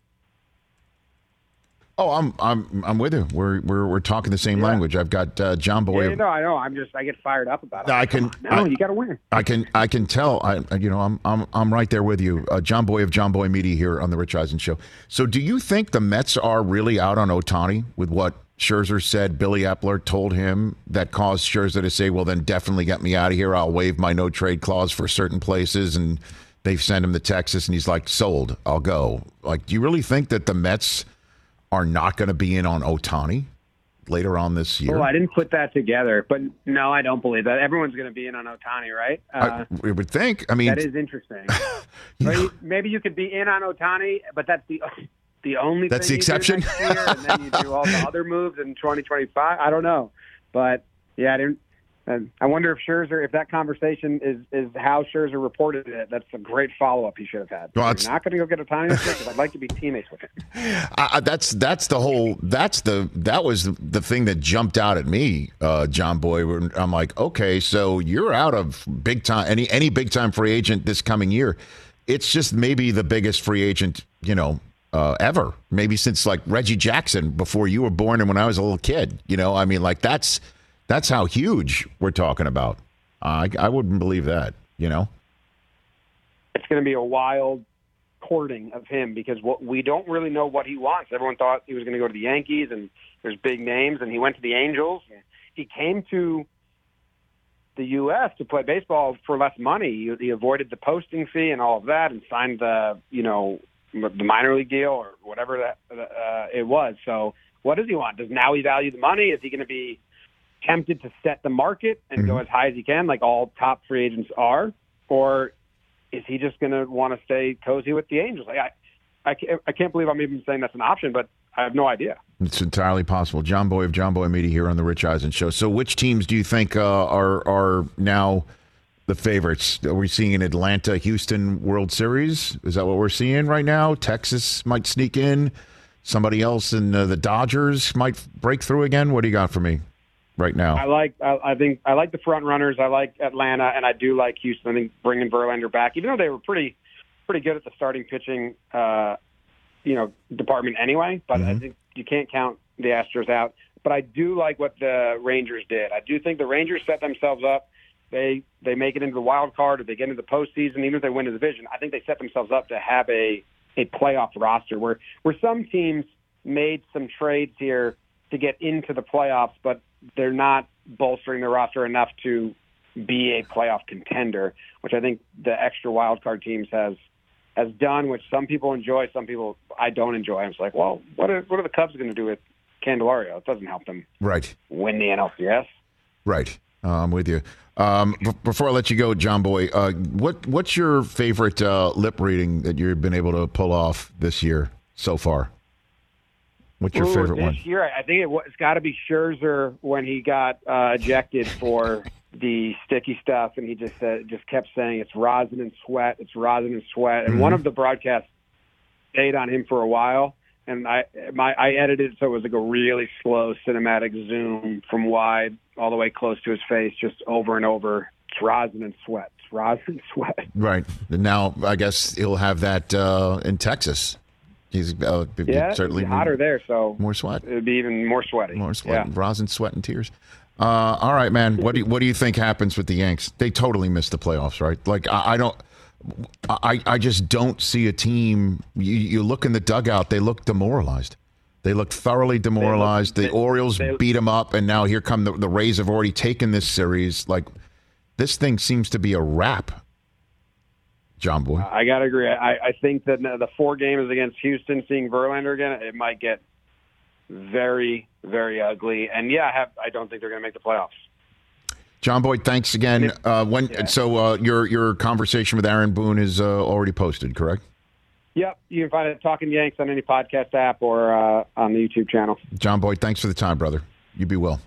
S1: Oh, I'm I'm I'm with you. We're we're we're talking the same yeah. language. I've got uh, Jomboy.
S5: Yeah, no, I know. I'm just I get fired up about it.
S1: I can.
S5: No, I, you got to win.
S1: I can I can tell. I you know I'm I'm I'm right there with you. Uh, Jomboy of Jomboy Media here on the Rich Eisen Show. So, do you think the Mets are really out on Ohtani with what Scherzer said Billy Eppler told him that caused Scherzer to say, "Well, then definitely get me out of here. I'll waive my no trade clause for certain places." And they've sent him to Texas, and he's like, "Sold. I'll go." Like, do you really think that the Mets are not going to be in on Ohtani later on this year?
S5: Oh, I didn't put that together, but no, I don't believe that. Everyone's going to be in on Ohtani, right?
S1: Uh, I, we would think. I mean,
S5: that is interesting. you Maybe you could be in on Ohtani, but that's the the only
S1: that's the exception.
S5: year, and then you do all the other moves in 2025. I don't know, but yeah, I didn't. And I wonder if Scherzer, if that conversation is is how Scherzer reported it, that's a great follow up he should have had. Well, You're not going to go get Ohtani because I'd like to be teammates with him.
S1: Uh, that's that's the whole. That's the that was the thing that jumped out at me, uh, Jomboy. I'm like, okay, so you're out of big time any any big time free agent this coming year. It's just maybe the biggest free agent, you know, uh, ever. Maybe since like Reggie Jackson before you were born and when I was a little kid. You know, I mean, like that's that's how huge we're talking about. Uh, I, I wouldn't believe that. You know,
S5: it's going to be a wild courting of him because what we don't really know what he wants. Everyone thought he was going to go to the Yankees and there's big names, and he went to the Angels. He came to the U.S. to play baseball for less money. He, he avoided the posting fee and all of that, and signed the you know the minor league deal or whatever that uh, it was. So what does he want? Does now he value the money? Is he going to be tempted to set the market and mm-hmm. go as high as he can, like all top free agents are, or is he just going to want to stay cozy with the Angels? Like, I, I can't, I can't believe I'm even saying that's an option, but I have no idea.
S1: It's entirely possible. Jomboy of Jomboy Media here on the Rich Eisen Show. So, which teams do you think uh, are are now? the favorites. Are we seeing an Atlanta Houston World Series? Is that what we're seeing right now? Texas might sneak in. Somebody else in uh, the Dodgers might break through again. What do you got for me right now?
S5: I like. I, I think I like the front runners. I like Atlanta, and I do like Houston. I think bringing Verlander back, even though they were pretty pretty good at the starting pitching, uh, you know, department anyway. But mm-hmm. I think you can't count the Astros out. But I do like what the Rangers did. I do think the Rangers set themselves up they they make it into the wild card or they get into the postseason, even if they win the division, I think they set themselves up to have a a playoff roster where where some teams made some trades here to get into the playoffs, but they're not bolstering their roster enough to be a playoff contender, which I think the extra wild card teams has has done, which some people enjoy, some people I don't enjoy. I'm just like, well, what are what are the Cubs going to do with Candelario? It doesn't help them
S1: right
S5: win the NLCS.
S1: Right. Uh, I'm with you. Um, b- before I let you go, Jomboy, uh, what what's your favorite uh, lip reading that you've been able to pull off this year so far? What's your
S5: Ooh,
S1: favorite
S5: this
S1: one?
S5: Year, I think it, has got to be Scherzer when he got uh, ejected for the sticky stuff, and he just said, just kept saying it's rosin and sweat, it's rosin and sweat. And mm-hmm. one of the broadcasts stayed on him for a while, and I my I edited it so it was like a really slow cinematic zoom from wide all the way close to his face, just over and over. It's rosin and sweat. It's rosin and sweat.
S1: Right now, I guess he'll have that uh, in Texas. He's uh,
S5: yeah,
S1: certainly
S5: hotter there, so
S1: more sweat.
S5: It'd be even more sweaty.
S1: More sweat, yeah. rosin, sweat, and tears. Uh, all right, man. What do you, what do you think happens with the Yanks? They totally missed the playoffs, right? Like I, I don't. I, I just don't see a team. You, you look in the dugout; they look demoralized. They look thoroughly demoralized.
S5: They
S1: the
S5: they-
S1: Orioles
S5: they-
S1: beat them up, and now here come the, the Rays have already taken this series. Like this thing seems to be a wrap. Jomboy.
S5: I got to agree. I, I think that the four games against Houston, seeing Verlander again, it might get very, very ugly. And yeah, I, have, I don't think they're going to make the playoffs.
S1: Jomboy, thanks again. Uh, when
S5: Yeah.
S1: so uh, your your conversation with Aaron Boone is uh, already posted, correct?
S5: Yep, you can find it Talking Yanks on any podcast app or uh, on the YouTube channel.
S1: Jomboy, thanks for the time, brother. You be well.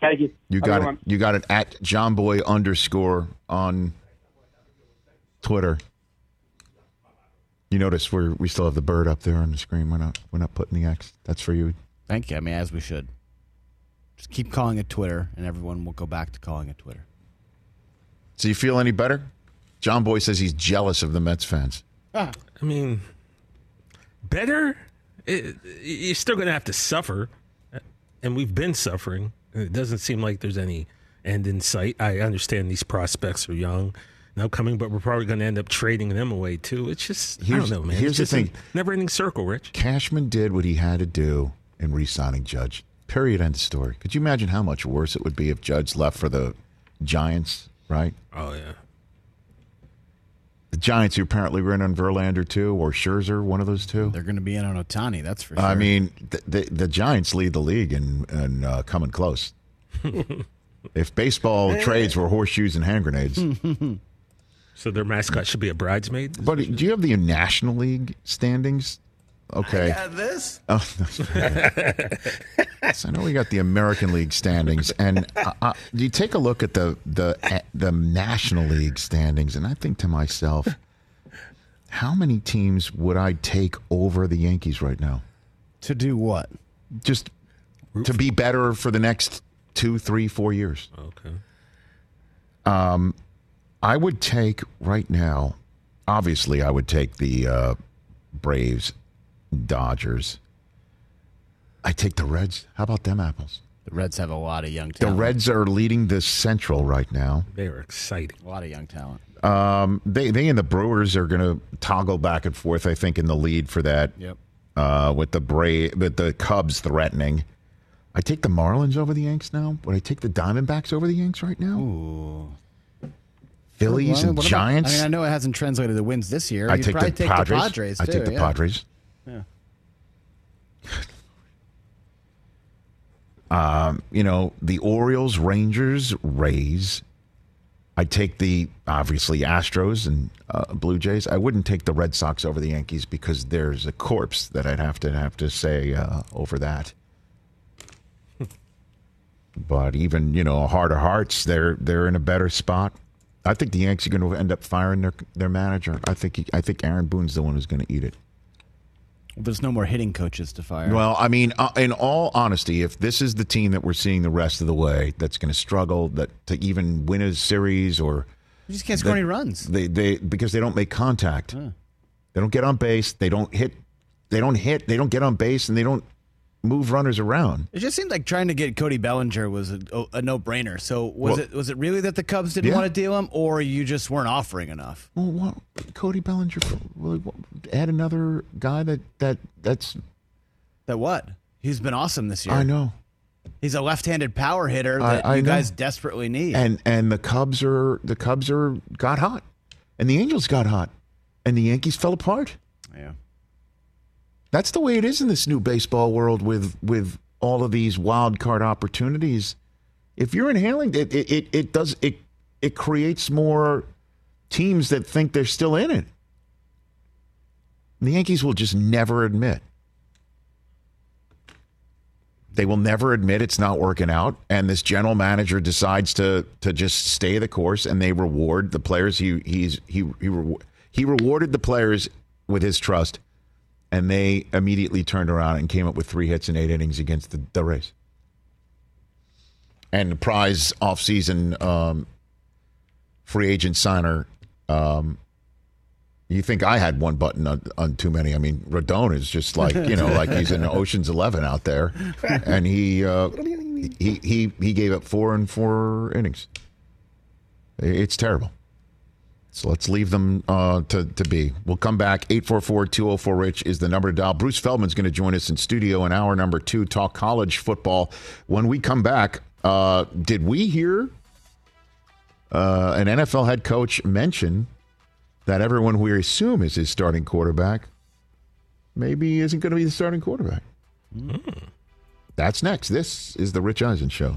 S5: Thank you.
S1: You got it. You got it at Jomboy underscore on Twitter. You notice we we still have the bird up there on the screen. We're not we're not putting the X. That's for you.
S2: Thank you. I mean, as we should. Just keep calling it Twitter, and everyone will go back to calling it Twitter.
S1: Do you feel any better? Jomboy says he's jealous of the Mets fans. Ah.
S3: I mean, better. It, you're still going to have to suffer, and we've been suffering. It doesn't seem like there's any end in sight. I understand these prospects are young and upcoming, but we're probably going to end up trading them away too. It's just I
S1: Here's-
S3: don't know, man.
S1: here's
S3: it's
S1: the thing.
S3: never-ending circle, Rich.
S1: Cashman did what he had to do in re-signing Judge. Period. End of story. Could you imagine how much worse it would be if Judge left for the Giants? Right.
S3: Oh yeah.
S1: The Giants, who apparently were in on Verlander too, or Scherzer, one of those two.
S2: They're going to be in on Ohtani, that's for sure.
S1: I mean, the, the, the Giants lead the league in, in uh, coming close. if baseball trades were horseshoes and hand grenades,
S3: So their mascot should be a bridesmaid.
S1: but do you have the National League standings? Okay.
S2: this?
S1: Oh, yes, I know we got the American League standings, and uh, uh, you take a look at the the the National League standings, and I think to myself, how many teams would I take over the Yankees right now?
S2: To do what?
S1: Just to be better for the next two, three, four years.
S3: Okay.
S1: I would take right now. Obviously, I would take the uh, Braves, Dodgers. I take the Reds. How about them apples?
S2: The Reds have a lot of young talent. The.
S1: Reds are leading the Central right now.
S3: They are exciting.
S2: A lot of young talent.
S1: Um, they they and the Brewers are going to toggle back and forth. I think in the lead for that.
S2: Yep.
S1: Uh, with the Bra- with the Cubs threatening. I take the Marlins over the Yanks now. Would I take the Diamondbacks over the Yanks right now?
S2: Ooh.
S1: Phillies and Giants.
S2: I mean, I know it hasn't translated to wins this year.
S1: I
S2: You'd
S1: take the
S2: take
S1: Padres.
S2: the Padres
S1: I
S2: too,
S1: take the
S2: yeah.
S1: Padres.
S2: Yeah.
S1: Um, you know, the Orioles, Rangers, Rays. I take the obviously Astros and uh, Blue Jays. I wouldn't take the Red Sox over the Yankees because there's a corpse that I'd have to have to say uh, over that. but even you know, a heart of hearts, they're they're in a better spot. I think the Yankees are going to end up firing their their manager. I think he, I think Aaron Boone's the one who's going to eat it.
S2: Well, there's no more hitting coaches to fire.
S1: Well, I mean, uh, in all honesty, if this is the team that we're seeing the rest of the way, that's going to struggle that to even win a series, or
S2: you just can't score any runs.
S1: they they because they don't make contact, they don't get on base, they don't hit, they don't hit, they don't get on base, and they don't move runners around.
S2: It just seemed like trying to get Cody Bellinger was a, oh, a no-brainer. So was
S1: Well-
S2: it was it really that the Cubs didn't
S1: Yeah.
S2: want to deal him, or you just weren't offering enough?
S1: Well, what, Cody Bellinger, really, add another guy that that that's
S2: That what? He's been awesome this year.
S1: I know,
S2: He's a left-handed power hitter
S1: I-
S2: that
S1: I
S2: you
S1: know.
S2: guys desperately need.
S1: and and the Cubs are the Cubs are got hot, and the Angels got hot, and the Yankees fell apart.
S2: yeah.
S1: That's the way it is in this new baseball world with with all of these wild card opportunities. If you're inhaling it, it, it, it does it it creates more teams that think they're still in it. The Yankees will just never admit. They will never admit it's not working out, and this general manager decides to to just stay the course, and they reward the players. He he's he he he rewarded the players with his trust, and they immediately turned around and came up with three hits in eight innings against the, the Rays. And the prize offseason um, free agent signer. Um, you think I had one button on, on too many? I mean, Rodon is just like you know, like he's in Ocean's Eleven out there, and he uh, he he he gave up four and four innings. It's terrible. So let's leave them uh, to, to be. We'll come back. 844 204 Rich is the number to dial. Bruce Feldman's going to join us in studio in hour number two, talk college football. When we come back, uh, did we hear uh, an NFL head coach mention that everyone we assume is his starting quarterback maybe isn't going to be the starting quarterback? Mm. That's next. This is the Rich Eisen Show.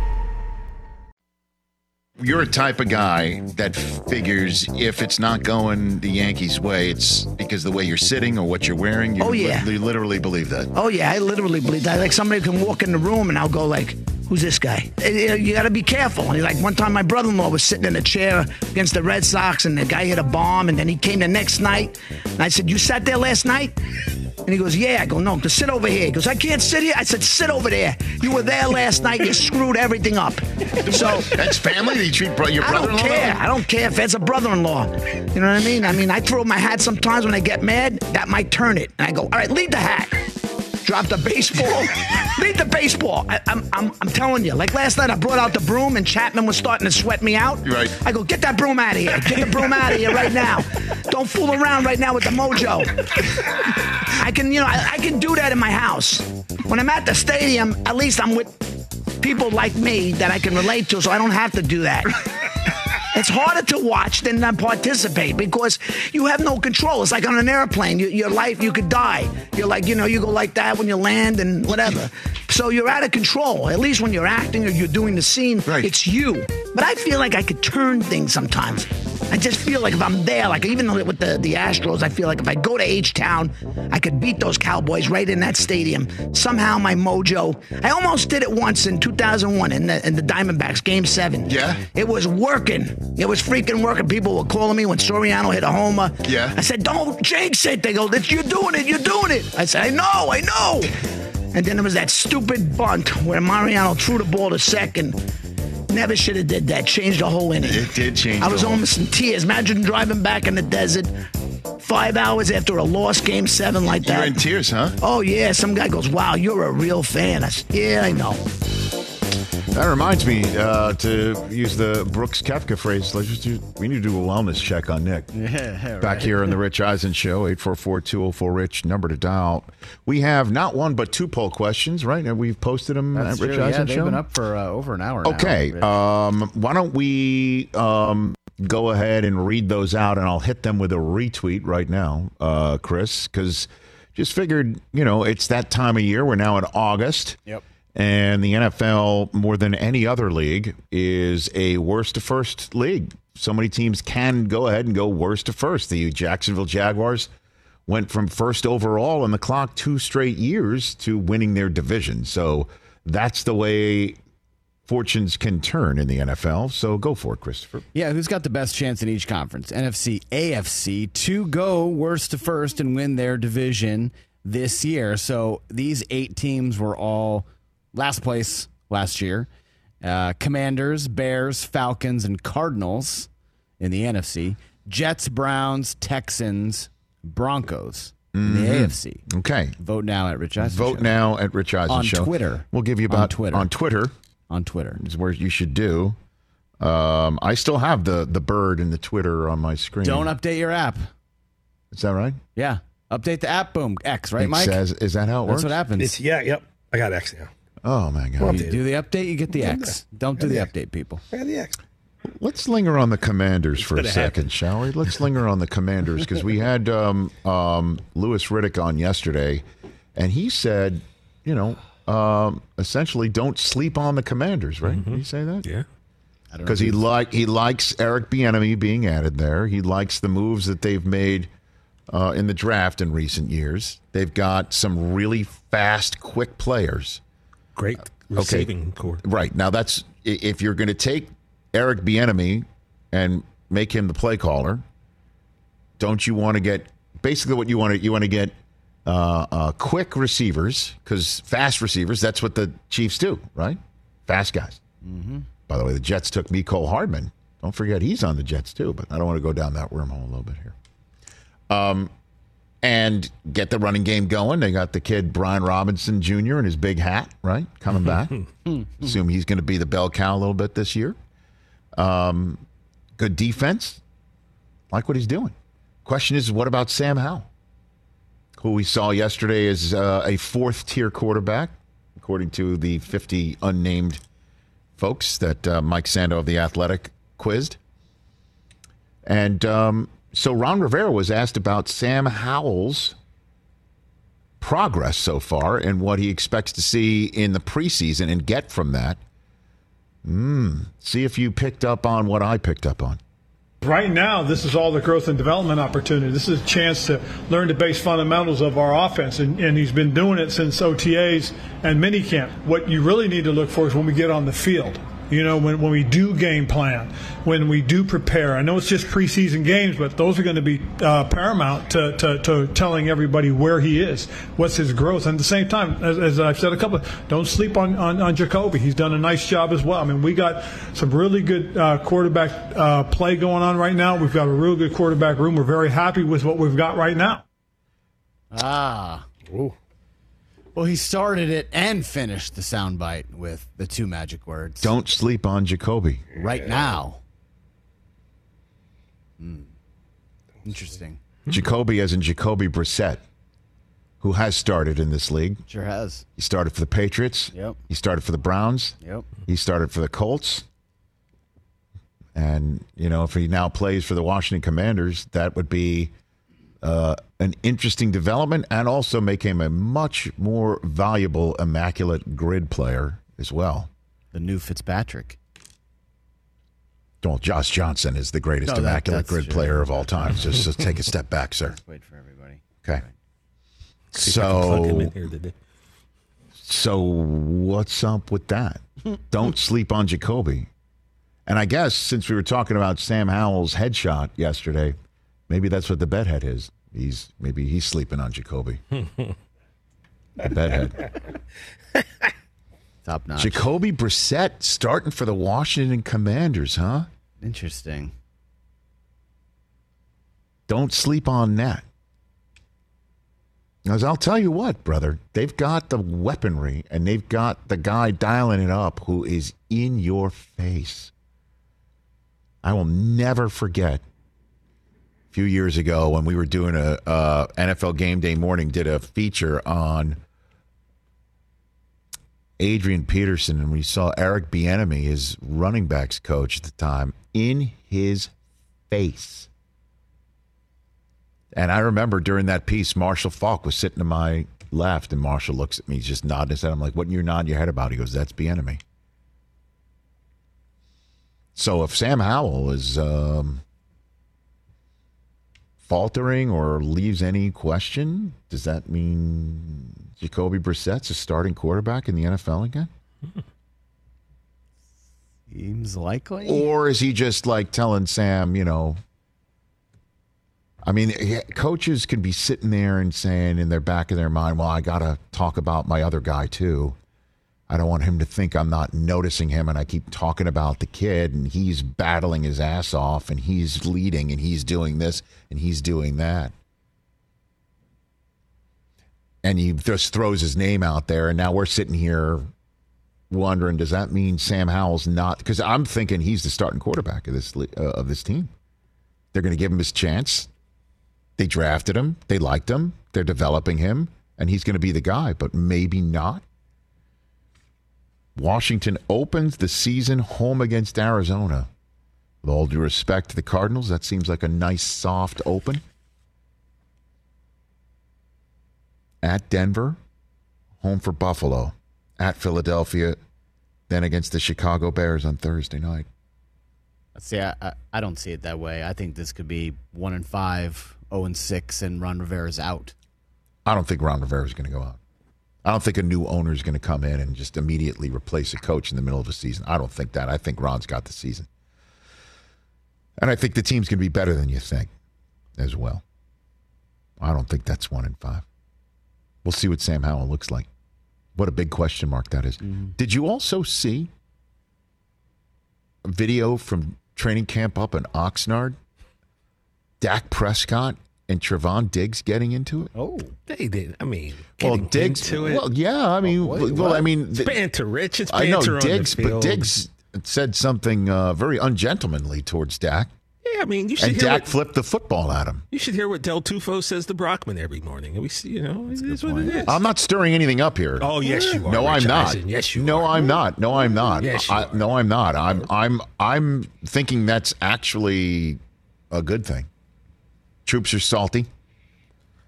S1: you're a type of guy that figures if it's not going the Yankees' way, it's because the way you're sitting or what you're wearing. You
S6: oh yeah,
S1: li- you literally believe that.
S6: Oh yeah, I literally believe that. Like somebody can walk in the room and I'll go like, "Who's this guy?" Eh, eh, you got to be careful. And like one time, my brother-in-law was sitting in a chair against the Red Sox, and the guy hit a bomb, and then he came the next night, and I said, "You sat there last night?" And he goes, Yeah. I go, No, just sit over here. He goes, I can't sit here. I said, Sit over there. You were there last night. You screwed everything up.
S1: So that's family. You treat bro- your brother
S6: I don't care. I don't care if it's a brother in law. You know what I mean? I mean, I throw my hat sometimes when I get mad. That might turn it. And I go, All right, leave the hat. Drop the baseball. leave the baseball. I, am I'm, I'm, I'm telling you. Like last night, I brought out the broom and Chapman was starting to sweat me out.
S1: Right.
S6: I go, get that broom out of here. Get the broom out of here right now. Don't fool around right now with the mojo. I can, you know, I, I can do that in my house. When I'm at the stadium, at least I'm with people like me that I can relate to, so I don't have to do that. It's harder to watch than to participate because you have no control. It's like on an airplane. You, your life, you could die. You're like, you know, you go like that when you land and whatever. So you're out of control. At least when you're acting or you're doing the scene,
S1: right.
S6: it's you. But I feel like I could turn things sometimes. I just feel like if I'm there, like even with the, the Astros, I feel like if I go to H Town, I could beat those Cowboys right in that stadium. Somehow my mojo. I almost did it once in 2001 in the, in the Diamondbacks, Game Seven.
S1: Yeah.
S6: It was working. It was freaking working. People were calling me when Soriano hit a homer.
S1: Yeah.
S6: I said, "Don't jinx it." They go, "You're doing it. You're doing it." I said, "I know. I know." And then there was that stupid bunt where Mariano threw the ball to second Never should have did that. Changed the whole inning.
S1: It did change.
S6: I was almost in tears. Imagine driving back in the desert five hours after a lost game seven like that.
S1: You're in tears, huh?
S6: Oh yeah. Some guy goes, "Wow, you're a real fan." I said, "Yeah, I know."
S1: That reminds me uh, to use the Brooks Koepka phrase. Let's just do, we need to do a wellness check on Nick.
S2: Yeah,
S1: Back
S2: right.
S1: here on the Rich Eisen Show, 844-204-RICH, number to dial. We have not one but two poll questions, right? And we've posted them
S2: That's
S1: at Rich
S2: true.
S1: Eisen
S2: yeah,
S1: Show.
S2: They've been up for uh, over an hour.
S1: Okay. Um, why don't we um, go ahead and read those out, and I'll hit them with a retweet right now, uh, Chris, because just figured, you know, it's that time of year. We're now in August.
S2: Yep.
S1: And the NFL, more than any other league, is a worst to first league. So many teams can go ahead and go worst to first. The Jacksonville Jaguars went from first overall on the clock two straight years to winning their division. So that's the way fortunes can turn in the NFL. So go for it, Christopher.
S2: Yeah, who's got the best chance in each conference? NFC, AFC, to go worst to first and win their division this year. So these eight teams were all last place last year. Uh, Commanders, Bears, Falcons, and Cardinals in the NFC. Jets, Browns, Texans, Broncos in the AFC.
S1: Okay.
S2: Vote now at Rich Eisen
S1: Vote
S2: Show.
S1: now at Rich Eisen
S2: On
S1: Show.
S2: Twitter.
S1: We'll give you about On
S2: Twitter.
S1: On Twitter
S2: on Twitter.
S1: is where you should do. Um, I still have the the bird and the Twitter on my screen.
S2: Don't update your app.
S1: Is that right?
S2: Yeah. Update the app. Boom. X, right,
S1: it
S2: Mike?
S1: says, is that how it
S2: That's
S1: works?
S2: what happens.
S3: It's yeah, yep. I got X now.
S1: Oh my God!
S2: You do the update, you get the X. Don't do the update, people.
S7: I got the X.
S1: Let's linger on the Commanders for a second,
S3: happen.
S1: shall we? Let's linger on the Commanders because we had um, um, Louis Riddick on yesterday, and he said, you know, um, essentially, don't sleep on the Commanders, right? Did he say that?
S3: Yeah.
S1: because he like he likes Eric Bieniemy being added there. He likes the moves that they've made uh, in the draft in recent years. They've got some really fast, quick players.
S3: Great receiving core.
S1: Right now, that's if you're going to take Eric Bieniemy and make him the play caller. Don't you want to get basically what you want to you want to get uh, uh, quick receivers because fast receivers. That's what the Chiefs do, right? Fast guys. Mm-hmm. By the way, the Jets took Mecole Hardman. Don't forget he's on the Jets too, but I don't want to go down that wormhole a little bit here. Um, and get the running game going. They got the kid Brian Robinson Jr. in his big hat, right? Coming back. Assume he's going to be the bell cow a little bit this year. Um, good defense. Like what he's doing. Question is, what about Sam Howell, who we saw yesterday as uh, a fourth tier quarterback, according to the 50 unnamed folks that uh, Mike Sando of The Athletic quizzed. And um, so Ron Rivera was asked about Sam Howell's progress so far and what he expects to see in the preseason and get from that. Mm, see if you picked up on what I picked up on.
S8: Right now, this is all the growth and development opportunity. This is a chance to learn the base fundamentals of our offense, and, and he's been doing it since OTAs and minicamp. What you really need to look for is when we get on the field. You know, when, when we do game plan, when we do prepare. I know it's just preseason games, but those are going to be uh, paramount to, to, to telling everybody where he is, what's his growth. And at the same time, as, as I've said a couple, don't sleep on, on, on Jacoby. He's done a nice job as well. I mean, we got some really good uh, quarterback uh, play going on right now. We've got a real good quarterback room. We're very happy with what we've got right now.
S2: Ah. Well, he started it and finished the soundbite with the two magic words.
S1: Don't sleep on Jacoby.
S2: right now. Hmm. Interesting.
S1: Jacoby, as in Jacoby Brissett, who has started in this league.
S2: Sure has.
S1: He started for the Patriots.
S2: Yep.
S1: He started for the Browns.
S2: Yep.
S1: He started for the Colts. And, you know, if he now plays for the Washington Commanders, that would be uh, an interesting development and also make him a much more valuable, immaculate grid player as well.
S2: The new Fitzpatrick.
S1: Well, Josh Johnson is the greatest
S2: No, that-
S1: immaculate grid
S2: true.
S1: player of all time. Just, just take a step back, sir.
S2: Wait for everybody.
S1: Okay.
S3: See if I can plug him
S1: So,
S3: in here today.
S1: so what's up with that? Don't sleep on Jacoby. And I guess since we were talking about Sam Howell's headshot yesterday, maybe that's what the bedhead is. He's maybe he's sleeping on Jacoby. the bedhead.
S2: Top notch.
S1: Jacoby Brissett starting for the Washington Commanders, huh?
S2: Interesting.
S1: Don't sleep on that. Because I'll tell you what, brother, they've got the weaponry and they've got the guy dialing it up who is in your face. I will never forget few years ago when we were doing a uh, NFL Game Day Morning did a feature on Adrian Peterson and we saw Eric Bieniemy, his running backs coach at the time, in his face. And I remember during that piece, Marshall Faulk was sitting to my left, and Marshall looks at me, just nodding his head. I'm like, "What are you nodding your head about?" He goes, "That's the enemy." So if Sam Howell is um, faltering or leaves any question, does that mean Jacoby Brissett's a starting quarterback in the NFL again?
S2: Seems likely.
S1: Or is he just like telling Sam, you know, I mean, coaches can be sitting there and saying in their back of their mind, well, I got to talk about my other guy too. I don't want him to think I'm not noticing him and I keep talking about the kid and he's battling his ass off and he's leading and he's doing this and he's doing that. And he just throws his name out there and now we're sitting here wondering does that mean Sam Howell's not because I'm thinking he's the starting quarterback of this uh, of this team. They're going to give him his chance. They drafted him. They liked him. They're developing him, and he's going to be the guy. But maybe not. Washington opens the season home against Arizona. With all due respect to the Cardinals, that seems like a nice, soft open. At Denver, home for Buffalo. At Philadelphia, then against the Chicago Bears on Thursday night.
S2: See, I, I, I don't see it that way. I think this could be one and five, zero and six, and Ron Rivera's out.
S1: I don't think Ron Rivera is going to go out. I don't think a new owner is going to come in and just immediately replace a coach in the middle of a season. I don't think that. I think Ron's got the season. And I think the team's going to be better than you think as well. I don't think that's one in five. We'll see what Sam Howell looks like. What a big question mark that is. Mm-hmm. Did you also see a video from training camp up in Oxnard? Dak Prescott and Trevon Diggs getting into it?
S2: Oh,
S3: They did. I mean,
S1: Well, Diggs.
S3: into it.
S1: Well, yeah. I mean,
S2: wait,
S1: well,
S2: what?
S1: I mean,
S3: it's banter, Rich. It's
S1: I
S3: banter
S1: know
S3: on
S1: Diggs,
S3: the
S1: but. Diggs said something uh, very ungentlemanly towards Dak,
S3: Yeah, I mean, you should
S1: and
S3: hear
S1: Dak
S3: what,
S1: flipped the football at him.
S3: you should hear what Del Tufo says to Brockman every morning. We see, you know, it is what it is.
S1: I'm not stirring anything up here.
S3: Oh, yes, you are.
S1: No,
S3: Rich
S1: I'm not.
S3: Eisen. Yes, you
S1: no,
S3: are.
S1: I'm not. No, I'm not.
S3: Yes, you
S1: I,
S3: are.
S1: No, I'm not. I'm I'm I'm thinking that's actually a good thing. Troops are salty.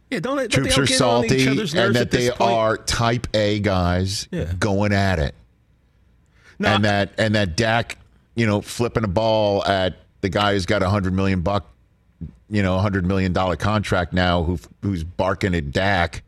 S3: Yeah, don't
S1: Troops are
S3: don't get on
S1: salty, and that they
S3: point.
S1: are Type A guys
S3: Yeah.
S1: going at it.
S3: No,
S1: and that and that Dak, you know, flipping a ball at the guy who's got a hundred million buck, you know, a hundred million dollar contract now, who who's barking at Dak.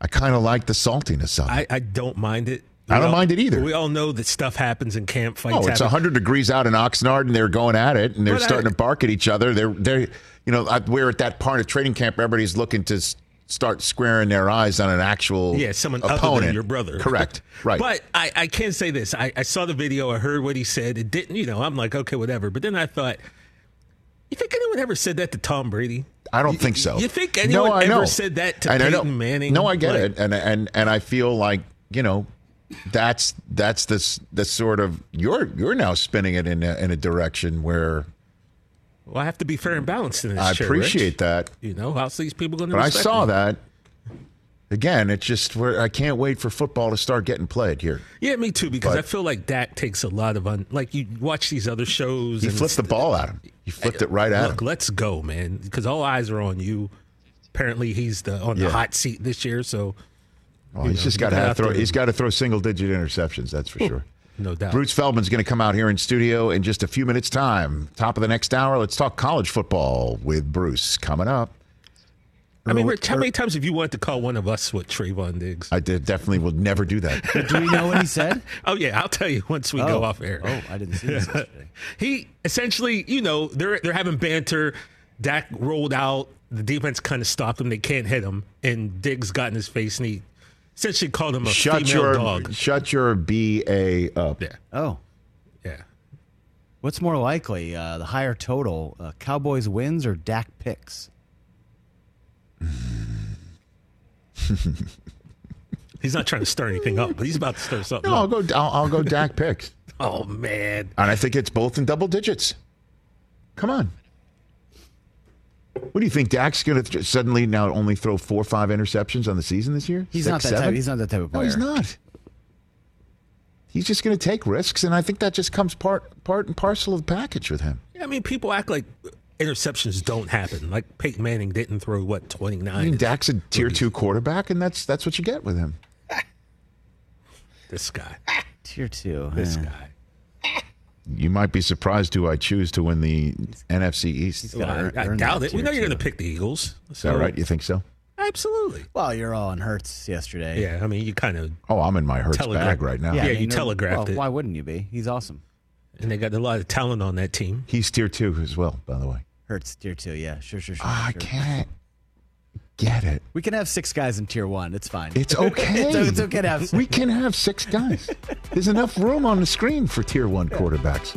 S1: I kind of like the saltiness of it.
S3: I, I don't mind it.
S1: I don't mind it either.
S3: We all know that stuff happens in camp fights.
S1: oh, it's
S3: happen.
S1: hundred degrees out in Oxnard, and they're going at it, and they're
S3: But I-
S1: starting to bark at each other. They're they're, you know, I- we're at that part of training camp. Everybody's looking to start squaring their eyes on an actual
S3: Yeah, someone
S1: opponent.
S3: other than your brother.
S1: Correct. Right.
S3: But I, I can say this. I, I saw the video. I heard what he said. It didn't, you know, I'm like, okay, whatever. But then I thought, you think anyone ever said that to Tom Brady?
S1: I don't
S3: You-
S1: think so.
S3: You think anyone
S1: no, I
S3: ever said that to
S1: And I.
S3: Peyton Manning?
S1: No, I get
S3: Like,
S1: it, and and and I feel like you know, that's that's this the sort of you're you're now spinning it in a, in a direction where
S3: Well, I have to be fair and balanced in this.
S1: I
S3: chair,
S1: appreciate
S3: Rich.
S1: that.
S3: You know, how's these people going to?
S1: But I saw that. Again, it's just where I can't wait for football to start getting played here.
S3: Yeah, me too. Because
S1: But-
S3: I feel like Dak takes a lot of un. Like you watch these other shows.
S1: He
S3: and
S1: flipped the ball at him. He flipped it right at
S3: Look,
S1: him.
S3: let's go, man. Because all eyes are on you. Apparently, he's the on
S1: Yeah.
S3: the hot seat this year. So
S1: Oh, he's
S3: know,
S1: just got to
S3: gotta
S1: have
S3: have
S1: throw. He's got to throw single digit interceptions. That's for sure.
S3: no doubt.
S1: Bruce Feldman's going to come out here in studio in just a few minutes' time. Top of the next hour, let's talk college football with Bruce coming up.
S3: I mean, Rich, how many times have you wanted to call one of us what Trevon Diggs?
S1: I did, definitely will never do that.
S2: do we know what he said?
S3: Oh yeah, I'll tell you once we go
S2: Oh.
S3: off air.
S2: Oh, I didn't see this
S3: he essentially, you know, they're they're having banter. Dak rolled out. The defense kind of stopped him. They can't hit him, and Diggs got in his face, and he essentially called him a
S1: shut
S3: female
S1: your
S3: dog.
S1: shut your ba up.
S3: Yeah,
S2: Oh,
S3: yeah.
S2: what's more likely, uh, the higher total, uh, Cowboys wins or Dak picks?
S3: He's not trying to stir anything up, but he's about to stir something
S1: No, I'll
S3: up.
S1: go. I'll, I'll go. Dak picks,
S3: Oh man,
S1: and I think it's both in double digits. Come on. What do you think? Dak's going to th- suddenly now only throw four or five interceptions on the season this year?
S2: He's
S1: Six,
S2: not that
S1: seven?
S2: type. He's not that type of
S1: No,
S2: player.
S1: he's not. He's just going to take risks, and I think that just comes part part and parcel of the package with him.
S3: Yeah, I mean, people act like interceptions don't happen. Like Peyton Manning didn't throw what twenty nine.
S1: I mean, Dak's a tier two quarterback, and that's that's what you get with him.
S3: This guy,
S2: Tier two.
S3: this guy.
S1: You might be surprised who I choose to win the NFC East. Is
S2: gotta
S3: Well,
S2: earn-
S3: I, I doubt it. We know you're going to pick the Eagles.
S1: that right? You think so?
S3: Absolutely.
S2: Well, you're all in Hurts yesterday.
S3: Yeah, I mean, you kind of
S1: Oh, I'm in my Hurts
S3: Telegraph.
S1: bag right now.
S3: Yeah,
S2: I
S3: you telegraphed
S2: well,
S3: it.
S2: Why wouldn't you be? He's awesome.
S3: and they got a lot of talent on that team.
S1: He's tier two as well, by the way.
S2: Hurts tier two. Yeah, sure, sure, sure.
S1: Ah, I
S2: sure.
S1: can't get it.
S2: We can have six guys in tier one. It's fine.
S1: It's okay.
S2: it's, it's okay to have.
S1: We can have six guys. There's enough room on the screen for tier one quarterbacks.